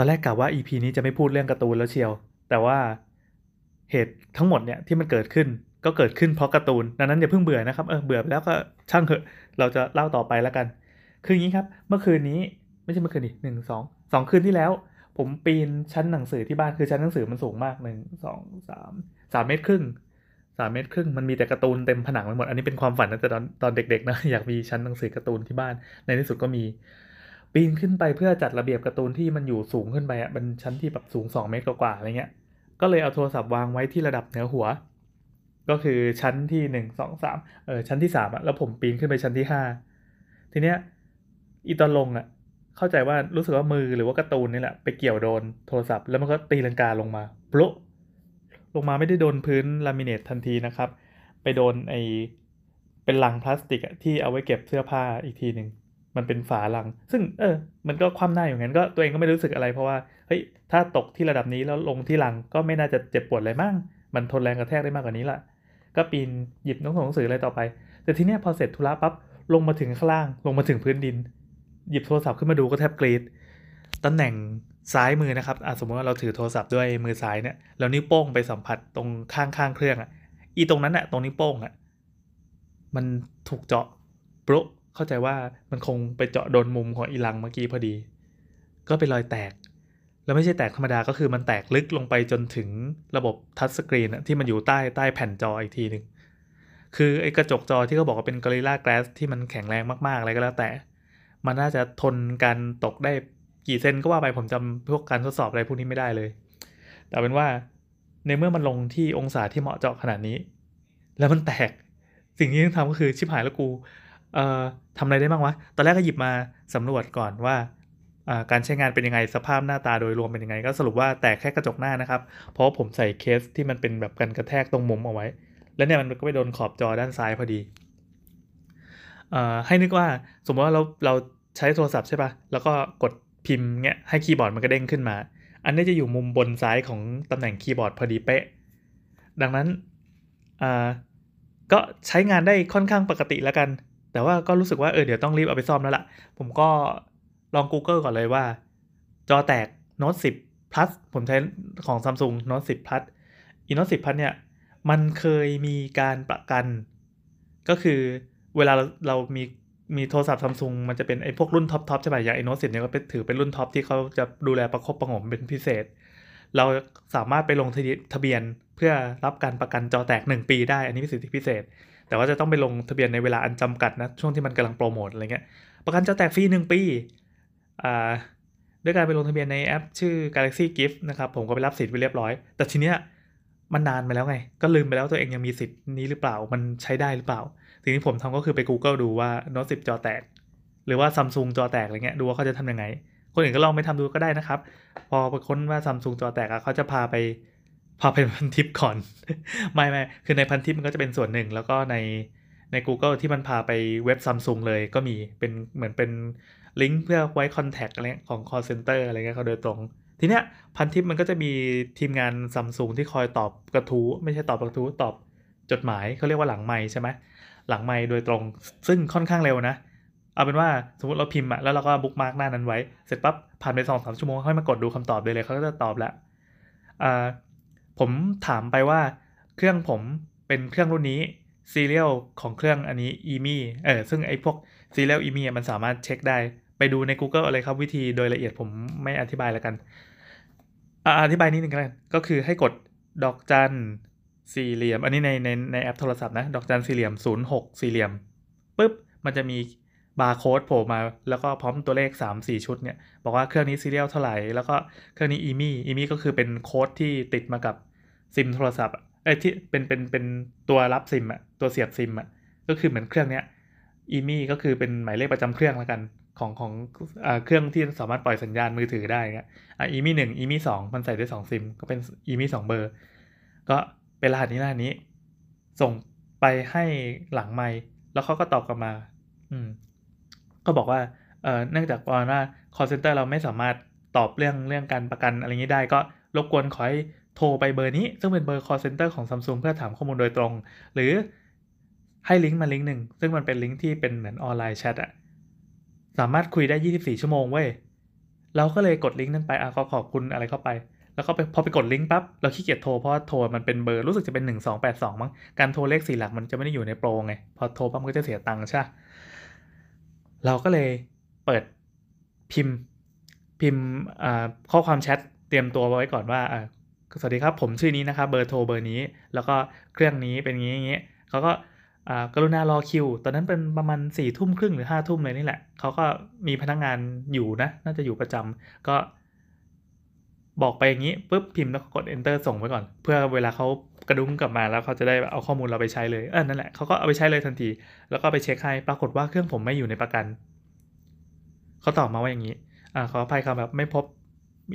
อนแรกกะว่า EP นี้จะไม่พูดเรื่องการ์ตูนแล้วเชียว แต่ว่าเหตุทั้งหมดเนี่ยที่มันเกิดขึ้นก็เกิดขึ้นเพราะการ์ตูน ดังนั้นอย่าเพิ่งเบื่อนะครับ เออเบื่อแล้วก็ช่างเถอะ เราจะเล่าต่อไปแล้วกัน คืออย่างนี้ครับ เมื่อคืนนี้ไม่ใช่เมื่อคืนดิหนึ่งสองสองคืนที่แล้ว ผมปีนชั้นหนังสือที่บ้านคือชั้นหนังสือมันสูงมากหนึ่งสองสามสามเมตรครึ่งสามเมตรครึ่งมันมีแต่การ์ตูนเต็มผนังไปหมด อันนี้เป็นความฝันตั้งแต่ตอนตอนเด็กๆนะอยากมีชั้นหนังสือการ์ตูนที่บ้านในที่สุดก็มี ปีนขึ้นไปเพื่อจัดระเบียบการ์ตูนที่มันอยู่สูงขึ้นไปอะเป็นชั้นที่แบบสูง 2 เมตรกว่าๆอะไรเงี้ย ก็เลยเอาโทรศัพท์วางไว้ที่ระดับเหนือหัว ก็คือชั้นที่หนึ่งสองสามเออชั้นที่สามอะแล้วผมปีนขึ้นไปชั้นที่ห้าทีเนี้ยอีตอนลงอะเข้าใจว่ารู้สึกว่ามือหรือว่าการ์ตูนนี่แหละไปเกี่ยวโดนโทรศัพท์แล้วมันก็ตีลังกาลงมาโปะลงมาไม่ได้โดนพื้นลามิเนตทันทีนะครับ ไปโดนไอเป็นลังพลาสติกอะที่เอาไว้เก็บเสื้อผ้าอีกทีหนึ่ง มันเป็นฝาลัง ซึ่งเออ มันก็คว่ำหน้าอย่างนั้นก็ตัวเองก็ไม่รู้สึกอะไรเพราะว่าเฮ้ยถ้าตกที่ระดับนี้แล้วลงที่ลังก็ไม่น่าจะเจ็บปวดอะไรมั่งมันทนแรงกระแทกได้มากกว่านี้ละก็ปีนหยิบหนังสืออะไรต่อไป แต่ทีเนี้ยพอเสร็จธุระปั๊บลงมาถึงข้างล่าง ลงมาถึงพื้นดิน หยิบโทรศัพท์ขึ้นมาดูก็แทบกรีดตำแหน่งซ้ายมือนะครับสมมติว่าเราถือโทรศัพท์ด้วยมือซ้ายเนี่ยแล้วนิ้วโป้งไปสัมผัสตรงข้างข้างเครื่องอะอีตรงนั้นอะตรงนิ้วโป้งอะมันถูกเจาะปลุ เข้าใจว่ามันคงไปเจาะโดนมุมของอีลังเมื่อกี้พอดี ก็เป็นรอยแตก แล้วไม่ใช่แตกธรรมดาก็คือมันแตกลึกลงไปจนถึงระบบทัชสกรีนที่มันอยู่ใต้ใต้แผ่นจออีกทีหนึ่งคือไอ้กระจกจอที่เขาบอกว่าเป็นกอริลลากลาสที่มันแข็งแรงมากๆอะไรก็แล้วแต่ มันน่าจะทนการตกได้กี่เซนก็ว่าไปผมจำพวกการทดสอบอะไรพวกนี้ไม่ได้เลย แต่เป็นว่าในเมื่อมันลงที่องศาที่เหมาะเจาะขนาดนี้ แล้วมันแตกสิ่งที่ต้องทำก็คือชิบหายแล้วกู เอ่อทำอะไรได้บ้างวะ ตอนแรกก็หยิบมาสำรวจก่อนว่าการใช้งานเป็นยังไงสภาพหน้าตาโดยรวมเป็นยังไง ก็สรุปว่าแตกแค่กระจกหน้านะครับ เพราะผมใส่เคสที่มันเป็นแบบกันกระแทกตรงมุมเอาไว้ แล้วเนี่ยมันก็ไปโดนขอบจอด้านซ้ายพอดีให้นึกว่าสมมติว่าเราเราใช้โทรศัพท์ใช่ปะ่ะ แล้วก็กดพิมพ์เงี้ยให้คีย์บอร์ดมันก็เด้งขึ้นมา อันนี้จะอยู่มุมบนซ้ายของตำแหน่งคีย์บอร์ดพอดีเป๊ะ ดังนั้นก็ใช้งานได้ค่อนข้างปกติแล้วกัน แต่ว่าก็รู้สึกว่าเออเดี๋ยวต้องรีบเอาไปซ่อมแล้วละ่ะ ผมก็ลอง Google ก่อนเลยว่า จอแตก Note 10 Plus ผมใช้ของ Samsung Note 10 Plus อี Note 10 Plus เนี่ย มันเคยมีการประกัน ก็คือเวลาเราเรามีมีโทรศัพท์ซัมซุงมันจะเป็นไอ้พวกรุ่น top ใช่ไหมอย่างไอ้โน้ตสิบเนี่ยก็เป็นถือเป็นรุ่น top ที่เขาจะดูแลประคบประงมเป็นพิเศษ เราสามารถไปลงทะเบียนเพื่อรับการประกันจอแตก 1 ปีได้ อันนี้เป็นสิทธิพิเศษ แต่ว่าจะต้องไปลงทะเบียนในเวลาอันจำกัดนะ ช่วงที่มันกำลังโปรโมทอะไรเงี้ย ประกันจอแตกฟรี 1 ปีอ่าด้วยการไปลงทะเบียนในแอป ชื่อ Galaxy Gift นะครับ ผมก็ไปรับสิทธิ์ไปเรียบร้อย แต่ทีเนี้ยมันนานไปแล้วไง ก็ลืมไปแล้วตัวเองยังมีสิทธิ์นี้หรือเปล่า มันใช้ได้หรือเปล่า สิ่งที่ผมทำก็คือไป Google ดูว่า Note 10 จอแตก หรือว่าซัมซุงจอแตกอะไรเงี้ย ดูว่าเขาจะทำยังไง คนอื่นก็ลองไปทำดูก็ได้นะครับ พอไปค้นว่าซัมซุงจอแตกอะเขาจะพาไป พาไปพันทิปก่อน ไม่ไม่คือในพันทิปมันก็จะเป็นส่วนหนึ่ง แล้วก็ในใน Google ที่มันพาไปเว็บซัมซุงเลยก็มีเป็นเหมือนเป็นลิงก์เพื่อไว้คอนแทคอะไรของ call center อะไรเงี้ยเขาโดยตรง ทีเนี้ยพันทิปมันก็จะมีทีมงานซัมซุงที่คอยตอบกระทู้ไม่ใช่ตอบกระทู้ตอบจดหมายเขาเรียกว่าหลังไมค์ใช่ไหมหลังไมค์โดยตรง ซึ่งค่อนข้างเร็วนะ เอาเป็นว่าสมมติเราพิมพ์อะแล้วเราก็ bookmark หน้านั้นไว้ เสร็จปั๊บผ่านไปสองสามชั่วโมงค่อยมากดดูคำตอบเลยเลยเขาก็จะตอบแล้ว ผมถามไปว่าเครื่องผมเป็นเครื่องรุ่นนี้ serial ของเครื่องอันนี้ IMEI เออซึ่งไอ้พวก serial IMEI มันสามารถเช็คได้ ไปดูใน Google อะไรครับวิธีโดยละเอียดผมไม่อธิบายแล้วกัน อธิบายนิดนึงกันก็คือให้กดดอกจันสี่เหลี่ยม อันนี้ในในในแอปโทรศัพท์นะ ดอกจันสี่เหลี่ยมศูนย์หกสี่เหลี่ยมปุ๊บ มันจะมีบาร์โค้ดโผล่มา แล้วก็พร้อมตัวเลข 3 4 ชุดเนี่ย บอกว่าเครื่องนี้ serial เท่าไหร่ แล้วก็เครื่องนี้ IMEI IMEI ก็คือเป็นโค้ดที่ติดมากับ ซิมโทรศัพท์ไอ้ที่เป็นเป็นเป็นตัวรับซิมอะตัวเสียบซิมอะก็คือเหมือนเครื่องเนี้ยอีมี่ก็คือเป็นหมายเลขประจำเครื่องแล้วกันของของอเครื่องที่สามารถปล่อยสัญญาณมือถือได้เงี้ยอะอีมี่หนึ่งอีมี่สองมันใส่ได้สองซิม ก็เป็นอีมี่สองเบอร์ ก็เป็นรหัสนี้รหัสนี้ ส่งไปให้หลังไมค์แล้วเขาก็ตอบกลับมา อืม ก็บอกว่าเอ่อเนื่องจากว่า call center เราไม่สามารถตอบเรื่องเรื่องการประกันอะไรนี้ได้ ก็รบกวนขอให้ โทรไปเบอร์นี้ ซึ่งเป็นเบอร์ call center ของ Samsung เพื่อถามข้อมูลโดยตรง หรือให้ลิงก์มาลิงก์หนึ่ง ซึ่งมันเป็นลิงก์ที่เป็นเหมือนออนไลน์แชทอะสามารถคุยได้ 24 ชั่วโมงเว้ย เราก็เลยกดลิงก์นั้นไปอะก็ขอบคุณอะไรเข้าไป แล้วก็ไปพอไปกดลิงก์ปั๊บ เราขี้เกียจโทรเพราะว่าโทรมันเป็นเบอร์รู้สึกจะเป็น 1282 มั้ง การโทรเลขสี่หลักมันจะไม่ได้อยู่ในโปรไง พอโทรปั๊บก็จะเสียตังค์ใช่ เราก็เลยเปิดพิมพ์พิมพ์ข้อความแชทเตรียมตัวไว้ก่อนว่า สวัสดีครับผมชื่อนี้นะครับเบอร์โทรเบอร์นี้ แล้วก็เครื่องนี้เป็นงี้อย่างงี้เขาก็กรุณารอคิว ตอนนั้นเป็นประมาณสี่ทุ่มครึ่งหรือห้าทุ่มเลยนี่แหละ เขาก็มีพนักงานอยู่นะ น่าจะอยู่ประจำก็บอกไปอย่างนี้ปุ๊บพิมพ์แล้วกด enter ส่งไว้ก่อน เพื่อเวลาเขากระดุ้งกลับมาแล้วเขาจะได้เอาข้อมูลเราไปใช้เลยเออนั่นแหละเขาก็เอาไปใช้เลยทันที แล้วก็ไปเช็คให้ปรากฏว่าเครื่องผมไม่อยู่ในประกัน เขาตอบมาว่าอย่างนี้อ่าขออภัยครับแบบไม่พบ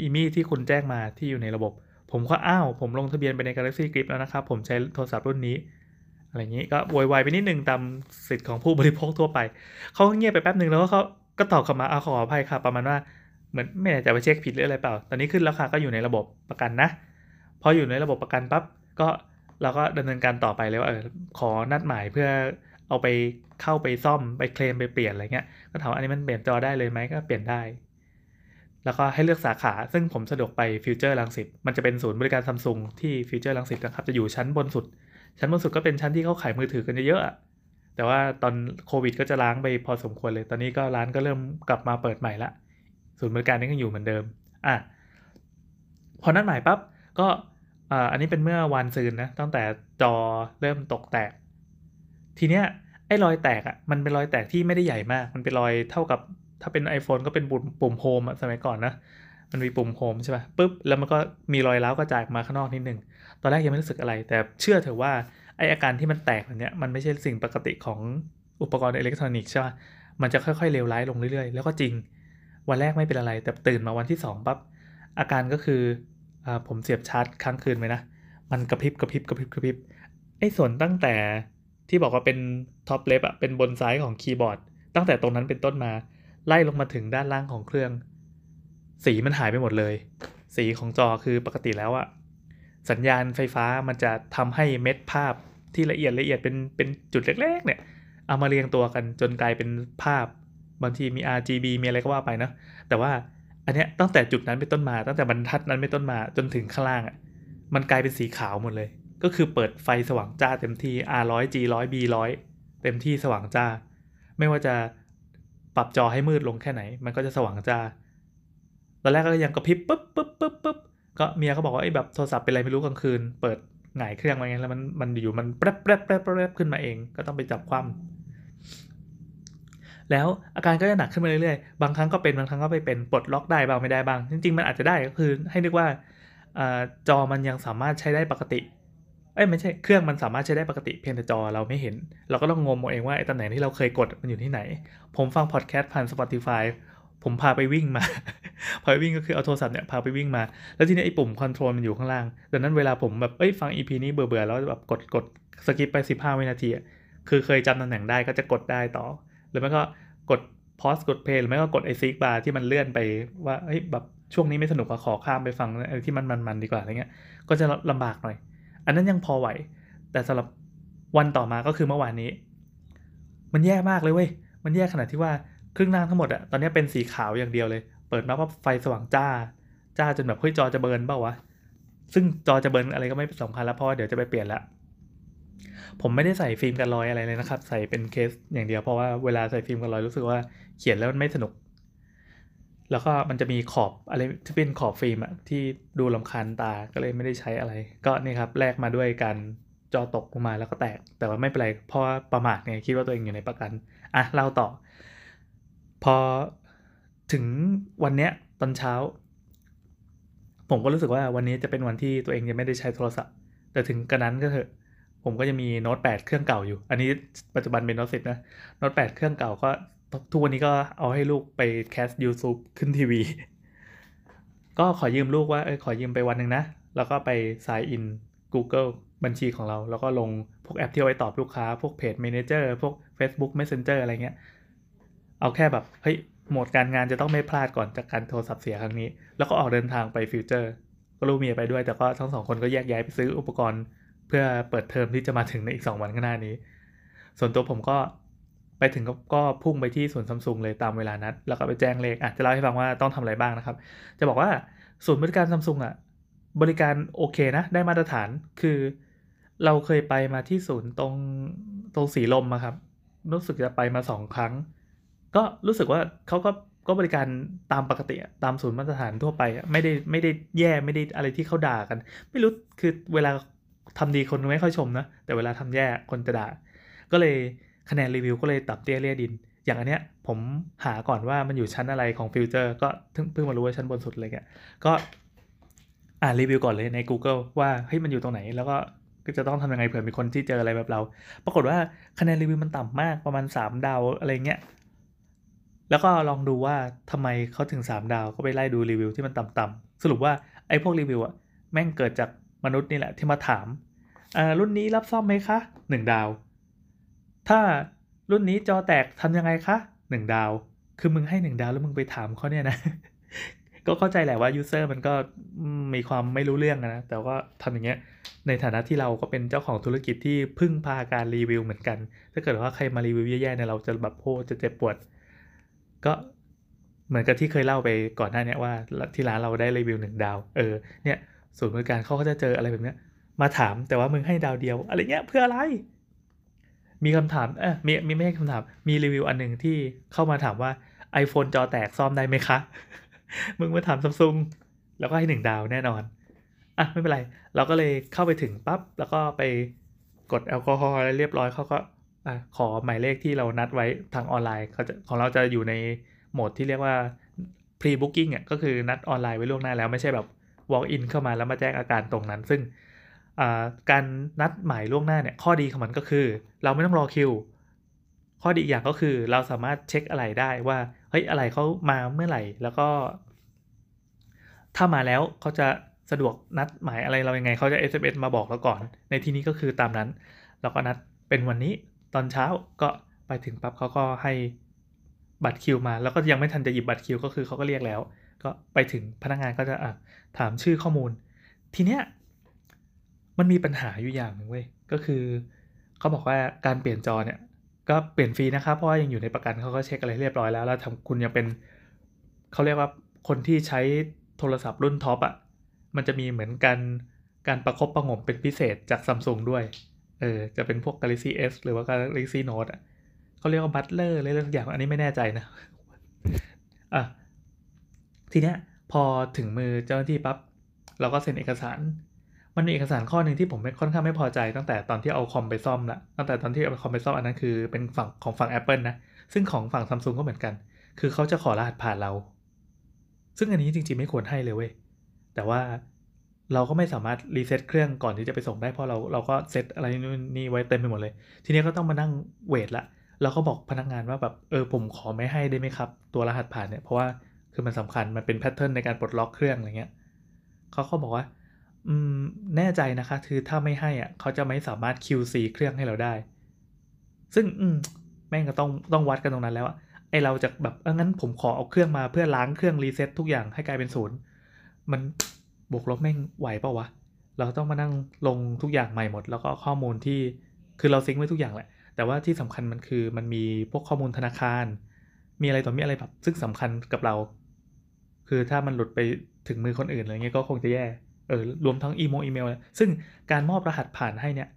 อีมี่ที่คุณแจ้งมาที่อยู่ในระบบ ผมก็อ้าว ผมลงทะเบียนไปใน Galaxy Grip แล้วนะครับ ผมใช้โทรศัพท์รุ่นนี้ อะไรอย่างนี้ก็โวยวายไปนิดนึงตามสิทธิ์ของผู้บริโภคทั่วไป เขาเงียบไปแป๊บหนึ่งแล้วก็เขาก็ตอบกลับมาอาขออภัยค่ะ ประมาณว่าเหมือนไม่แน่ใจว่าเช็คผิดหรืออะไรเปล่า ตอนนี้ขึ้นแล้วค่ะก็อยู่ในระบบประกันนะ พออยู่ในระบบประกันปั๊บก็เราก็ดำเนินการต่อไปเลยว่าเออขอนัดหมายเพื่อเอาไปเข้าไปซ่อมไปเคลมไปเปลี่ยนอะไรเงี้ยก็ถามอันนี้มันเปลี่ยนจอได้เลยไหมก็เปลี่ยนได้ แล้วก็ให้เลือกสาขา ซึ่งผมสะดวกไปฟิวเจอร์รังสิตมันจะเป็นศูนย์บริการซัมซุงที่ฟิวเจอร์รังสิตนะครับจะอยู่ชั้นบนสุด ชั้นบนสุดก็เป็นชั้นที่เขาขายมือถือกันเยอะๆแต่ว่าตอนโควิด ก็จะล้างไปพอสมควรเลย ตอนนี้ก็ร้านก็เริ่มกลับมาเปิดใหม่ละศูนย์บริการนี้ก็อยู่เหมือนเดิมอะพอนัดหมายปั๊บก็อ่าอันนี้เป็นเมื่อวันซืนนะตั้งแต่จอเริ่มตกแตก ทีเนี้ยไอ้รอยแตกอะ่ะมันเป็นรอยแตกที่ไม่ได้ใหญ่มาก มันเป็นรอยเท่ากับ ถ้าเป็น iPhone ก็เป็นปุ่มปุ่มโฮมอะสมัยก่อนนะ มันมีปุ่มโฮมใช่ป่ะปุ๊บ แล้วมันก็มีรอยร้าวกระจายมาข้างนอกนิดนึง ตอนแรกยังไม่รู้สึกอะไร แต่เชื่อเถอะว่าไออาการที่มันแตกแบบนี้มันไม่ใช่สิ่งปกติของอุปกรณ์อิเล็กทรอนิกส์ใช่ไหมมันจะค่อยๆเลวร้ายลงเรื่อยๆ แล้วก็จริง วันแรกไม่เป็นอะไร แต่ตื่นมาวันที่2ปั๊บอาการก็คือผมเสียบชาร์จค้างคืนไปนะ มันกระพริบกระพริบกระพริบกระพริบไอ้ส่วนตั้งแต่ที่บอกว่าเป็น top left อะเป็นบนซ้ายของคีย์บอร์ด ตั้งแต่ตรงนั้นเป็นต้นมา ไล่ลงมาถึงด้านล่างของเครื่อง สีมันหายไปหมดเลย สีของจอคือปกติแล้วอะสัญญาณไฟฟ้ามันจะทำให้เม็ดภาพที่ละเอียดละเอียดเป็นเป็นจุดเล็กๆเนี่ยเอามาเรียงตัวกันจนกลายเป็นภาพบางทีมี RGB มีอะไรก็ว่าไปนะแต่ว่าอันเนี้ยตั้งแต่จุดนั้นเป็นต้นมาตั้งแต่บรรทัดนั้นเป็นต้นมาจนถึงข้างล่างอะมันกลายเป็นสีขาวหมดเลย ก็คือเปิดไฟสว่างจ้าเต็มที่ R100 G100 B100 เต็มที่สว่างจ้า ไม่ว่าจะ ปรับจอให้มืดลงแค่ไหน มันก็จะสว่างจ้าตอนแรกก็ยังกระพริบปุ๊บปุ๊บปุ๊บปุ๊บก็เมียเขาบอกว่าไอ้แบบโทรศัพท์เป็นอะไรไม่รู้กลางคืน เปิดหงายเครื่องมาไงแล้วมันมันอยู่มันแป๊บแป๊บแป๊บแป๊บขึ้นมาเอง ก็ต้องไปจับคว่ำแล้วอาการก็จะหนักขึ้นมาเรื่อยๆ บางครั้งก็เป็นบางครั้งก็ไปเป็นปลดล็อกได้บางไม่ได้บาง จริงๆ มันอาจจะได้ก็คือให้นึกว่าจอมันยังสามารถใช้ได้ปกติ เอ้ยไม่ใช่เครื่องมันสามารถใช้ได้ปกติเพียงแต่จอเราไม่เห็น เราก็ต้องงมเอาเองว่าไอ้ตำแหน่งที่เราเคยกดมันอยู่ที่ไหน ผมฟังพอดแคสต์ผ่าน Spotify ผมพาไปวิ่งมา พาไปวิ่งก็คือเอาโทรศัพท์เนี่ยพาไปวิ่งมา แล้วทีนี้ไอ้ปุ่มคอนโทรลมันอยู่ข้างล่าง ดังนั้นเวลาผมแบบเอ้ยฟัง EP นี้เบื่อๆแล้วแบบกดกดskip ไป 15 วินาทีคือเคยจำตำแหน่งได้ก็จะกดได้ต่อ หรือไม่ก็กด pause กด play หรือไม่ก็กดไอ้ seek bar ที่มันเลื่อนไปว่าเฮ้ยแบบช่วงนี้ไม่สนุกก็ขอข้ามไปฟังอะไรที่มันมันๆดีกว่าอะไรเงี้ยก็จะลำบากหน่อย อันนั้นยังพอไหว แต่สำหรับวันต่อมาก็คือเมื่อวานนี้ มันแย่มากเลยเว้ย มันแย่ขนาดที่ว่าครึ่งหน้าทั้งหมดอะตอนนี้เป็นสีขาวอย่างเดียวเลย เปิดมาว่าไฟสว่างจ้า จ้าจนแบบเฮ้ยจอจะ burn เปล่าวะ ซึ่งจอจะ burn อะไรก็ไม่สำคัญแล้วเพราะเดี๋ยวจะไปเปลี่ยนละ ผมไม่ได้ใส่ฟิล์มกันรอยอะไรเลยนะครับ ใส่เป็นเคสอย่างเดียวเพราะว่าเวลาใส่ฟิล์มกันรอยรู้สึกว่าเขียนแล้วมันไม่สนุก แล้วก็มันจะมีขอบอะไรที่เป็นขอบฟิล์มอะที่ดูรำคาญตาก็เลยไม่ได้ใช้อะไร ก็นี่ครับแลกมาด้วยการจอตกลงมาแล้วก็แตก แต่ว่าไม่เป็นไรเพราะประมาทไงคิดว่าตัวเองอยู่ในประกันอะเล่าต่อ พอถึงวันเนี้ยตอนเช้า ผมก็รู้สึกว่าวันนี้จะเป็นวันที่ตัวเองยังไม่ได้ใช้โทรศัพท์ แต่ถึงกระนั้นก็เถอะผมก็จะมีโน้ต8เครื่องเก่าอยู่ อันนี้ปัจจุบันเป็นโน้ตสินะโน้ต8เครื่องเก่าก็ ทุกวันนี้ก็เอาให้ลูกไปแคส YouTube ขึ้นทีวี ก็ขอยืมลูกว่าเออขอยืมไปวันหนึ่งนะ แล้วก็ไป sign in Google บัญชีของเรา แล้วก็ลงพวกแอปที่เอาไว้ตอบลูกค้า พวกเพจ Manager พวก Facebook Messenger อะไรเงี้ย เอาแค่แบบ เฮ้ยโหมดการงานจะต้องไม่พลาดก่อนจากการโทรศัพท์เสียครั้งนี้ แล้วก็ออกเดินทางไปฟิวเจอร์ ก็ลูกเมียไปด้วย แต่ก็ทั้งสองคนก็แยกย้ายไปซื้ออุปกรณ์ เพื่อเปิดเทอมที่จะมาถึงในอีก 2 วันข้างหน้านี้ ส่วนตัวผมก็ ไปถึงก็ก็พุ่งไปที่ศูนย์ซัมซุงเลยตามเวลานัด แล้วก็ไปแจ้งเลขอะจะเล่าให้ฟังว่าต้องทำอะไรบ้างนะครับ จะบอกว่าศูนย์บริการซัมซุงอะบริการโอเคนะ ได้มาตรฐานคือเราเคยไปมาที่ศูนย์ตรงตรงสีลมอะครับ รู้สึกจะไปมาสองครั้ง ก็รู้สึกว่าเขาก็ก็บริการตามปกติตามศูนย์มาตรฐานทั่วไปอะไม่ได้ไม่ได้แย่ไม่ได้อะไรที่เขาด่ากัน ไม่รู้คือเวลาทำดีคนไม่ค่อยชมนะ แต่เวลาทำแย่คนจะด่า ก็เลย คะแนนรีวิวก็เลยต่ำเตี้ยเลียดิน อย่างอันเนี้ยผมหาก่อนว่ามันอยู่ชั้นอะไรของฟิวเจอร์ก็เพิ่งเพิ่งมารู้ว่าชั้นบนสุดเลยแกก็อ่านรีวิวก่อนเลยใน Google ว่าเฮ้ยมันอยู่ตรงไหน แล้วก็ก็จะต้องทำยังไงเผื่อมีคนที่เจออะไรแบบเรา ปรากฏว่าคะแนนรีวิวมันต่ำมากประมาณ 3 ดาวอะไรเงี้ย แล้วก็ลองดูว่าทำไมเขาถึง 3 ดาว ก็ไปไล่ดูรีวิวที่มันต่ำๆ สรุปว่าไอ้พวกรีวิวอะแม่งเกิดจากมนุษย์นี่แหละที่มาถาม อ่ารุ่นนี้รับซ่อมไหมคะ 1 ดาว ถ้ารุ่นนี้จอแตกทำยังไงคะ1ดาว คือมึงให้ 1 ดาวแล้วมึงไปถามเขาเนี่ยนะ ก็เข้าใจแหละว่ายูเซอร์มันก็มีความไม่รู้เรื่องนะ แต่ว่าทำอย่างเงี้ย ในฐานะที่เราก็เป็นเจ้าของธุรกิจที่พึ่งพาการรีวิวเหมือนกัน ถ้าเกิดว่าใครมารีวิวแย่ๆเนี่ยเราจะแบบโหจะเจ็บปวด ก็เหมือนกับที่เคยเล่าไปก่อนหน้านี้ว่าที่ร้านเราได้รีวิวหนึ่งดาว เออ เนี่ยศูนย์บริการเขาก็จะเจออะไรแบบเนี้ย มาถามแต่ว่ามึงให้ดาวเดียว อะไรเงี้ยเพื่ออะไร มีคำถามเออมีมีไม่ใช่คำถาม มีรีวิวอันหนึ่งที่เข้ามาถามว่า iPhone จอแตกซ่อมได้ไหมคะ มึงมาถามซัมซุงแล้วก็ให้หนึ่งดาวแน่นอน อะ ไม่เป็นไร เราก็เลยเข้าไปถึงปั๊บ แล้วก็ไปกดแอลกอฮอล์เรียบร้อยเขาก็อะขอหมายเลขที่เรานัดไว้ทางออนไลน์เขาจะของเราจะอยู่ในโหมดที่เรียกว่า pre booking อะก็คือนัดออนไลน์ไว้ล่วงหน้าแล้วไม่ใช่แบบ walk in เข้ามาแล้วมาแจ้งอาการตรงนั้น ซึ่ง การนัดหมายล่วงหน้าเนี่ยข้อดีของมันก็คือ เราไม่ต้องรอคิว ข้อดีอย่างก็คือเราสามารถเช็คอะไรได้ว่าเฮ้ยอะไรเขามาเมื่อไหร่ แล้วก็ ถ้ามาแล้วเขาจะสะดวกนัดหมายอะไรเรายังไงเขาจะ SMS มาบอกเราก่อน ในที่นี้ก็คือตามนั้น เราก็นัดเป็นวันนี้ตอนเช้าก็ไปถึงปั๊บเขาก็ให้บัตรคิวมา แล้วก็ยังไม่ทันจะหยิบบัตรคิว ก็คือเขาก็เรียกแล้ว ก็ไปถึงพนักงานก็จะะถามชื่อข้อมูล ทีเนี้ย มันมีปัญหาอยู่อย่างหนึ่งเว้ยก็คือเขาบอกว่าการเปลี่ยนจอเนี่ยก็เปลี่ยนฟรีนะครับเพราะว่ายังอยู่ในประกันเขาก็เช็คอะไรเรียบร้อยแล้วแล้วทำคุณยังเป็นเขาเรียกว่าคนที่ใช้โทรศัพท์รุ่น top อะมันจะมีเหมือนกันการประคบประงมเป็นพิเศษจากซัมซุงด้วยเออจะเป็นพวก Galaxy S หรือว่า Galaxy Note อะเขาเรียกว่า butler อะไรสักอย่างอันนี้ไม่แน่ใจนะอะทีเนี้ยพอถึงมือเจ้าหน้าที่ปั๊บเราก็เซ็นเอกสาร มันมีเอกสารข้อหนึ่งที่ผมค่อนข้างไม่พอใจตั้งแต่ตอนที่เอาคอมไปซ่อมละตั้งแต่ตอนที่เอาคอมไปซ่อมอันนั้นคือเป็นฝั่งของฝั่ง Apple นะ ซึ่งของฝั่งซัมซุงก็เหมือนกัน คือเขาจะขอรหัสผ่านเรา ซึ่งอันนี้จริงๆไม่ควรให้เลยเว้ย แต่ว่าเราก็ไม่สามารถ reset เครื่องก่อนที่จะไปส่งได้เพราะเราเราก็เซ็ตอะไรนี่ไว้เต็มไปหมดเลย ทีนี้ก็ต้องมานั่งweight ละ เราก็บอกพนักงานว่าแบบเออผมขอไม่ให้ได้ไหมครับ ตัวรหัสผ่านเนี่ยเพราะว่าคือมันสำคัญมันเป็น pattern ในการปลดล็อกเครื่องอะไรเงี้ยเขาเขาบอกว่า แน่ใจนะคะคือถ้าไม่ให้อะเขาจะไม่สามารถ QC เครื่องให้เราได้ ซึ่งอืมแม่งก็ต้องต้องวัดกันตรงนั้นแล้วอะไอ้เราจะแบบเอองั้นผมขอเอาเครื่องมาเพื่อล้างเครื่อง reset ทุกอย่างให้กลายเป็นศูนย์มันบวกลบแม่งไหวเปล่าวะ เราต้องมานั่งลงทุกอย่างใหม่หมด แล้วก็ข้อมูลที่คือเราซิงค์ไว้ทุกอย่างแหละ แต่ว่าที่สำคัญมันคือมันมีพวกข้อมูลธนาคาร มีอะไรต่อมีอะไรแบบซึ่งสำคัญกับเรา คือถ้ามันหลุดไปถึงมือคนอื่นอะไรเงี้ยก็คงจะแย่ เออรวมทั้งอีโมอีเมลซึ่งการมอบรหัสผ่านให้เนี่ย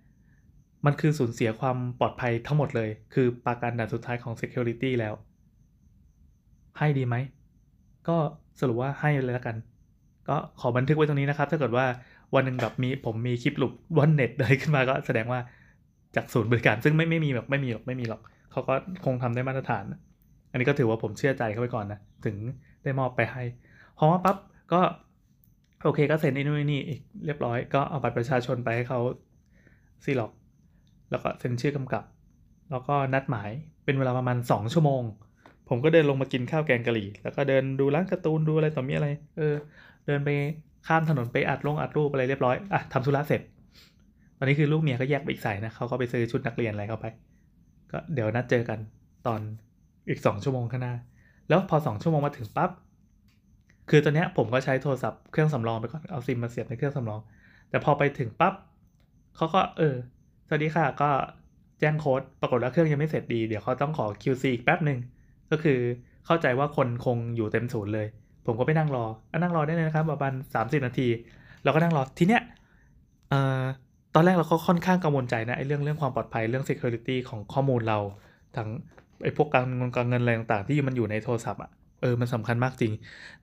มันคือสูญเสียความปลอดภัยทั้งหมดเลย คือปราการด่านสุดท้ายของ Security แล้ว ให้ดีไหม ก็สรุปว่าให้เลยล้วกัน ก็ขอบันทึกไว้ตรงนี้นะครับ ถ้าเกิดว่าวันหนึ่งแบบมีผมมีคลิปหลุดวันเน็ตอะไรขึ้นมาก็แสดงว่าจากศูนย์บริการ ซึ่งไม่ไม่มีแบบไม่มีหรอกไม่มีหรอกเขาก็คงทำได้มาตรฐาน อันนี้ก็ถือว่าผมเชื่อใจเขาไปก่อนนะ ถึงได้มอบไปให้พอมาปั๊บก็ โอเคก็เซ็นนู่นนี่อีกเรียบร้อยก็เอาบัตรประชาชนไปให้เขาซีล็อก แล้วก็เซ็นชื่อกำกับ แล้วก็นัดหมายเป็นเวลาประมาณ 2 ชั่วโมง ผมก็เดินลงมากินข้าวแกงกะหรี่ แล้วก็เดินดูร้านการ์ตูนดูอะไรต่อมีอะไร เออ เดินไปข้ามถนนไปอัดลงอัดรูปอะไรเรียบร้อยอะทำธุระเสร็จ ตอนนี้คือลูกเมียก็แยกไปอีกสายนะเขาก็ไปซื้อชุดนักเรียนอะไรเข้าไป ก็เดี๋ยวนัดเจอกันตอนอีกสองชั่วโมงข้างหน้า แล้วพอสองชั่วโมงมาถึงปั๊บ คือตอนนี้ผมก็ใช้โทรศัพท์เครื่องสำรองไปก่อนเอาซิมมาเสียบในเครื่องสำรอง แต่พอไปถึงปั๊บเขาก็เออสวัสดีค่ะก็แจ้งโค้ดปรากฏว่าเครื่องยังไม่เสร็จดีเดี๋ยวเขาต้องขอ QC อีกแป๊บหนึ่งก็คือเข้าใจว่าคนคงอยู่เต็มศูนย์เลย ผมก็ไปนั่งรออนั่งรอได้เลยนะครับประมาณ30 นาที เราก็นั่งรอทีเนี้ยเอ่อตอนแรกเราก็ค่อนข้างกังวลใจนะไอ้เรื่องเรื่องความปลอดภัยเรื่อง security ของข้อมูลเราทั้งไอ้พวกการเงินการเงินอะไรต่างๆ ที่มันอยู่ในโทรศัพท์อะ เออมันสำคัญมากจริง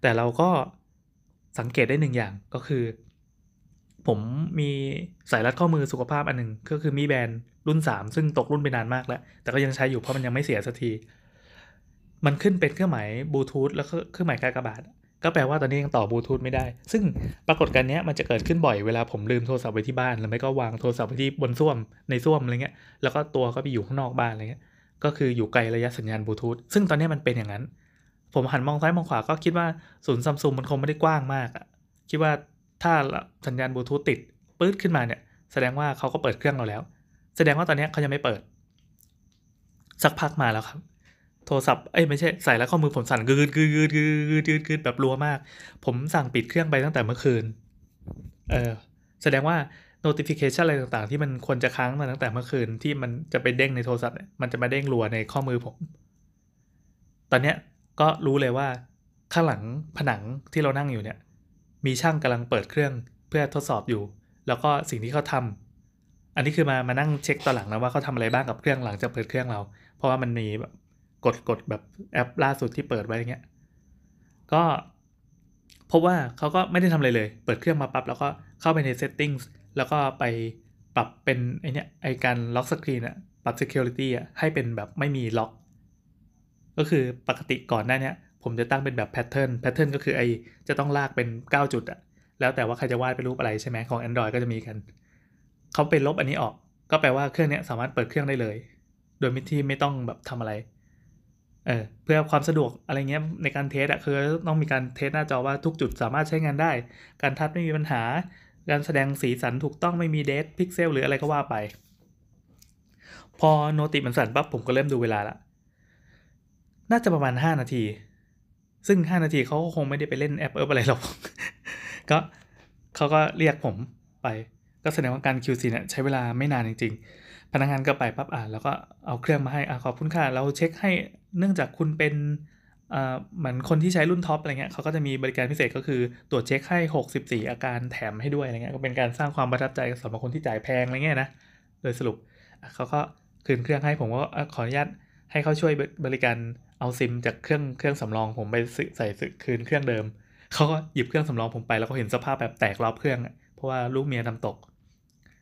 แต่เราก็สังเกตได้หนึ่งอย่างก็คือ ผมมีสายรัดข้อมือสุขภาพอันหนึ่งก็คือมีแบนรุ่น 3 ซึ่งตกรุ่นไปนานมากแล้ว แต่ก็ยังใช้อยู่เพราะมันยังไม่เสียสักที มันขึ้นเป็นเครื่องหมายบลูทูธแล้วก็เครื่องหมายกากบาทก็แปลว่าตอนนี้ยังต่อบลูทูธไม่ได้ ซึ่งปรากฏการณ์นี้มันจะเกิดขึ้นบ่อยเวลาผมลืมโทรศัพท์ไว้ที่บ้านหรือไม่ก็วางโทรศัพท์ไว้ที่บนส้วมในส้วมอะไรเงี้ย แล้วก็ตัวก็ไปอยู่ข้างนอกบ้านอะไรเงี้ย ก็คืออยู่ไกลระยะสัญญาณบลูทูธ ซึ่งตอนนี้มันเป็นอย่างนั้น ผมหันมองซ้ายมองขวาก็คิดว่าศูนย์ซัมซุงมันคงไม่ได้กว้างมากอะคิดว่าถ้าสัญญาณบลูทูธติดปื๊ดขึ้นมาเนี่ย แสดงว่าเขาก็เปิดเครื่องเราแล้ว แสดงว่าตอนนี้เขายังไม่เปิด สักพักมาแล้วครับ โทรศัพท์เอ้ยไม่ใช่ใส่แล้วข้อมือผมสั่นกึดกึดกึดกึดกึดกึดกึดแบบรัวมาก ผมสั่งปิดเครื่องไปตั้งแต่เมื่อคืน เออแสดงว่า notification อะไรต่างๆ ที่มันควรจะค้างมาตั้งแต่เมื่อคืนที่มันจะไปเด้งในโทรศัพท์เนี่ยมันจะมาเด้งรัวในข้อมือผม ตอนเนี้ย ก็รู้เลยว่า ข้างหลังผนังที่เรานั่งอยู่เนี่ย มีช่างกำลังเปิดเครื่องเพื่อทดสอบอยู่ แล้วก็สิ่งที่เขาทำอันนี้คือมามานั่งเช็คตอนหลังนะว่าเขาทำอะไรบ้างกับเครื่องหลังจากเปิดเครื่องเรา เพราะว่ามันมีแบบกดกดแบบแอปล่าสุดที่เปิดไว้อย่างเงี้ยก็พบว่าเขาก็ไม่ได้ทำอะไรเลย เปิดเครื่องมาปั๊บแล้วก็เข้าไปใน settings แล้วก็ไปปรับเป็นไอเนี้ยไอการล็อกสกรีนอะปรับ security อะให้เป็นแบบไม่มีล็อก ก็คือปกติก่อนหน้านี้ผมจะตั้งเป็นแบบ pattern pattern ก็คือไอจะต้องลากเป็น 9 จุดอะแล้วแต่ว่าใครจะวาดเป็นรูปอะไรใช่ไหมของ Android ก็จะมีกันเขาไปลบอันนี้ออก ก็แปลว่าเครื่องนี้สามารถเปิดเครื่องได้เลย โดยที่ไม่ต้องแบบทำอะไรเออเพื่อความสะดวกอะไรเงี้ยในการเทสอะคือต้องมีการเทสหน้าจอว่าทุกจุดสามารถใช้งานได้ การทัดไม่มีปัญหา การแสดงสีสันถูกต้องไม่มี dead pixel หรืออะไรก็ว่าไป พอ noti มันสั่นปั๊บผมก็เริ่มดูเวลาละ น่าจะประมาณ 5 นาที ซึ่ง 5 นาทีเขาคงไม่ได้ไปเล่นแอปเอิบอะไรหรอก ก็เขาก็เรียกผมไป ก็แสดงว่าการ QC เนี่ยใช้เวลาไม่นานจริง ๆ พนักงานก็ไปปั๊บอ่านแล้วก็เอาเครื่องมาให้อ่าขอบคุณค่ะ เราเช็คให้เนื่องจากคุณเป็นเหมือนคนที่ใช้รุ่นท็อปอะไรเงี้ยเขาก็จะมีบริการพิเศษก็คือตรวจเช็คให้ 64 อาการแถมให้ด้วยอะไรเงี้ยก็เป็นการสร้างความประทับใจสำหรับคนที่จ่ายแพงอะไรเงี้ยนะโดยสรุปเขาก็คืนเครื่องให้ผมก็ขออนุญาตให้เขาช่วยบริการ เอาซิมจากเครื่องเครื่องสำรองผมไปใส่คืนเครื่องเดิมเขาก็หยิบเครื่องสำรองผมไปแล้วก็เห็นสภาพแบบแตกรอบเครื่องเพราะว่าลูกเมียทำตก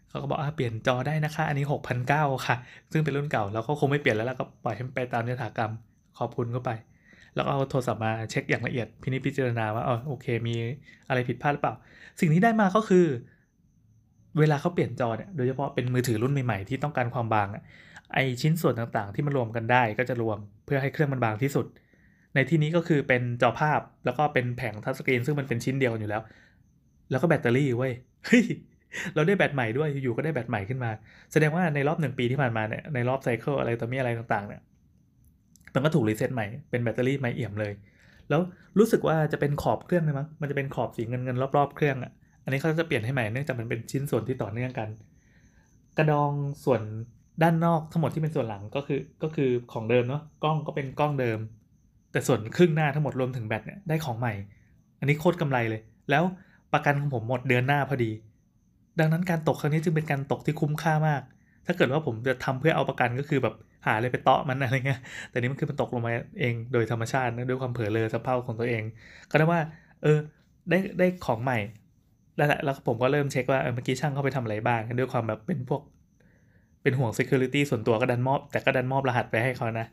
เขาก็บอกอ่าเปลี่ยนจอได้นะคะ อันนี้หกพันเก้าค่ะ ซึ่งเป็นรุ่นเก่าแล้วก็คงไม่เปลี่ยนแล้วแล้วก็ปล่อยให้ไปตามยถากรรมขอบคุณเข้าไป แล้วเอาโทรศัพท์มาเช็คอย่างละเอียดพินิจพิจารณาว่าอ๋อโอเค มีอะไรผิดพลาดหรือเปล่า สิ่งที่ได้มาก็คือ เวลาเขาเปลี่ยนจอเนี่ยโดยเฉพาะเป็นมือถือรุ่นใหม่ๆที่ต้องการความบาง ไอชิ้นส่วนต่างๆ ที่มันรวมกันได้ก็จะรวมเพื่อให้เครื่องมันบางที่สุด ในที่นี้ก็คือเป็นจอภาพแล้วก็เป็นแผงทัชสกรีนซึ่งมันเป็นชิ้นเดียวอยู่แล้ว แล้วก็แบตเตอรี่เว้ยเฮ้ยเราได้แบตใหม่ด้วยอยู่ๆก็ได้แบตใหม่ขึ้นมา แสดงว่าในรอบหนึ่งปีที่ผ่านมาเนี่ยในรอบ cycle อะไรต่อมีอะไรต่างๆเนี่ยมันก็ถูกรีเซ็ตใหม่เป็นแบตเตอรี่ใหม่เอี่ยมเลย แล้วรู้สึกว่าจะเป็นขอบเครื่องเลยมั้งมันจะเป็นขอบสีเงินเงินรอบๆเครื่องอะอันนี้เขาจะเปลี่ยนให้ใหม่เนื่องจากมันเป็นชิ้นส่วนที่ต่อเนื่องกัน กระดองส่วน ด้านนอกทั้งหมดที่เป็นส่วนหลังก็คือก็คือของเดิมเนาะกล้องก็เป็นกล้องเดิม แต่ส่วนครึ่งหน้าทั้งหมดรวมถึงแบตเนี่ยได้ของใหม่ อันนี้โคตรกำไรเลย แล้วประกันของผมหมดเดือนหน้าพอดี ดังนั้นการตกครั้งนี้จึงเป็นการตกที่คุ้มค่ามาก ถ้าเกิดว่าผมจะทำเพื่อเอาประกันก็คือแบบหาอะไรไปเตาะมันอะไรเงี้ยแต่นี้มันคือมันตกลงมาเองโดยธรรมชาตินะด้วยความเผลอเลอสะเพร่าของตัวเอง ก็ได้ว่า เออได้ได้ของใหม่แล้วแหละแล้วผมก็เริ่มเช็คว่าเออเมื่อกี้ช่างเข้าไปทำอะไรบ้างด้วยความแบบเป็นพวก เป็นห่วง Security ส่วนตัวก็ดันมอบ แต่ก็ดันมอบรหัสไปให้เขานะ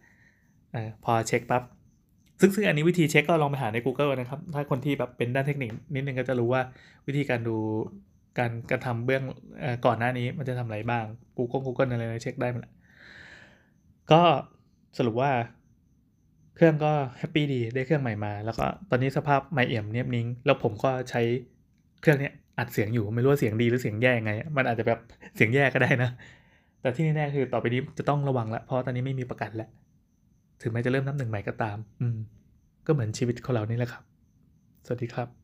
อพอเช็คปับ๊บซึ่งซึ่งอันนี้วิธีเช็คก็ลองไปหาใน Google นะครับ ถ้าคนที่แบบเป็นด้านเทคนิคนิดนึงก็จะรู้ว่าวิธีการดูการกระทำเบื้องก่อนหน้านี้มันจะทำอะไรบ้าง Google Google อะไรเช็คได้หมดก็สรุปว่าเครื่องก็แฮปปี้ดีได้เครื่องใหม่มา แล้วก็ตอนนี้สภาพไม่เอี่ยมเนียบนิ่งแล้วผมก็ใช้เครื่องนี้อัดเสียงอยู่ไม่รู้ว่าเสียงดีหรือเสียงแย่ไง มันอาจจะแบบเสียงแย่ก็ได้นะ แต่ที่แน่ๆคือต่อไปนี้จะต้องระวังละเพราะตอนนี้ไม่มีประกันแล้วถึงแม้จะเริ่มนับหนึ่งใหม่ก็ตาม อืม ก็เหมือนชีวิตของเรานี่แหละครับ สวัสดีครับ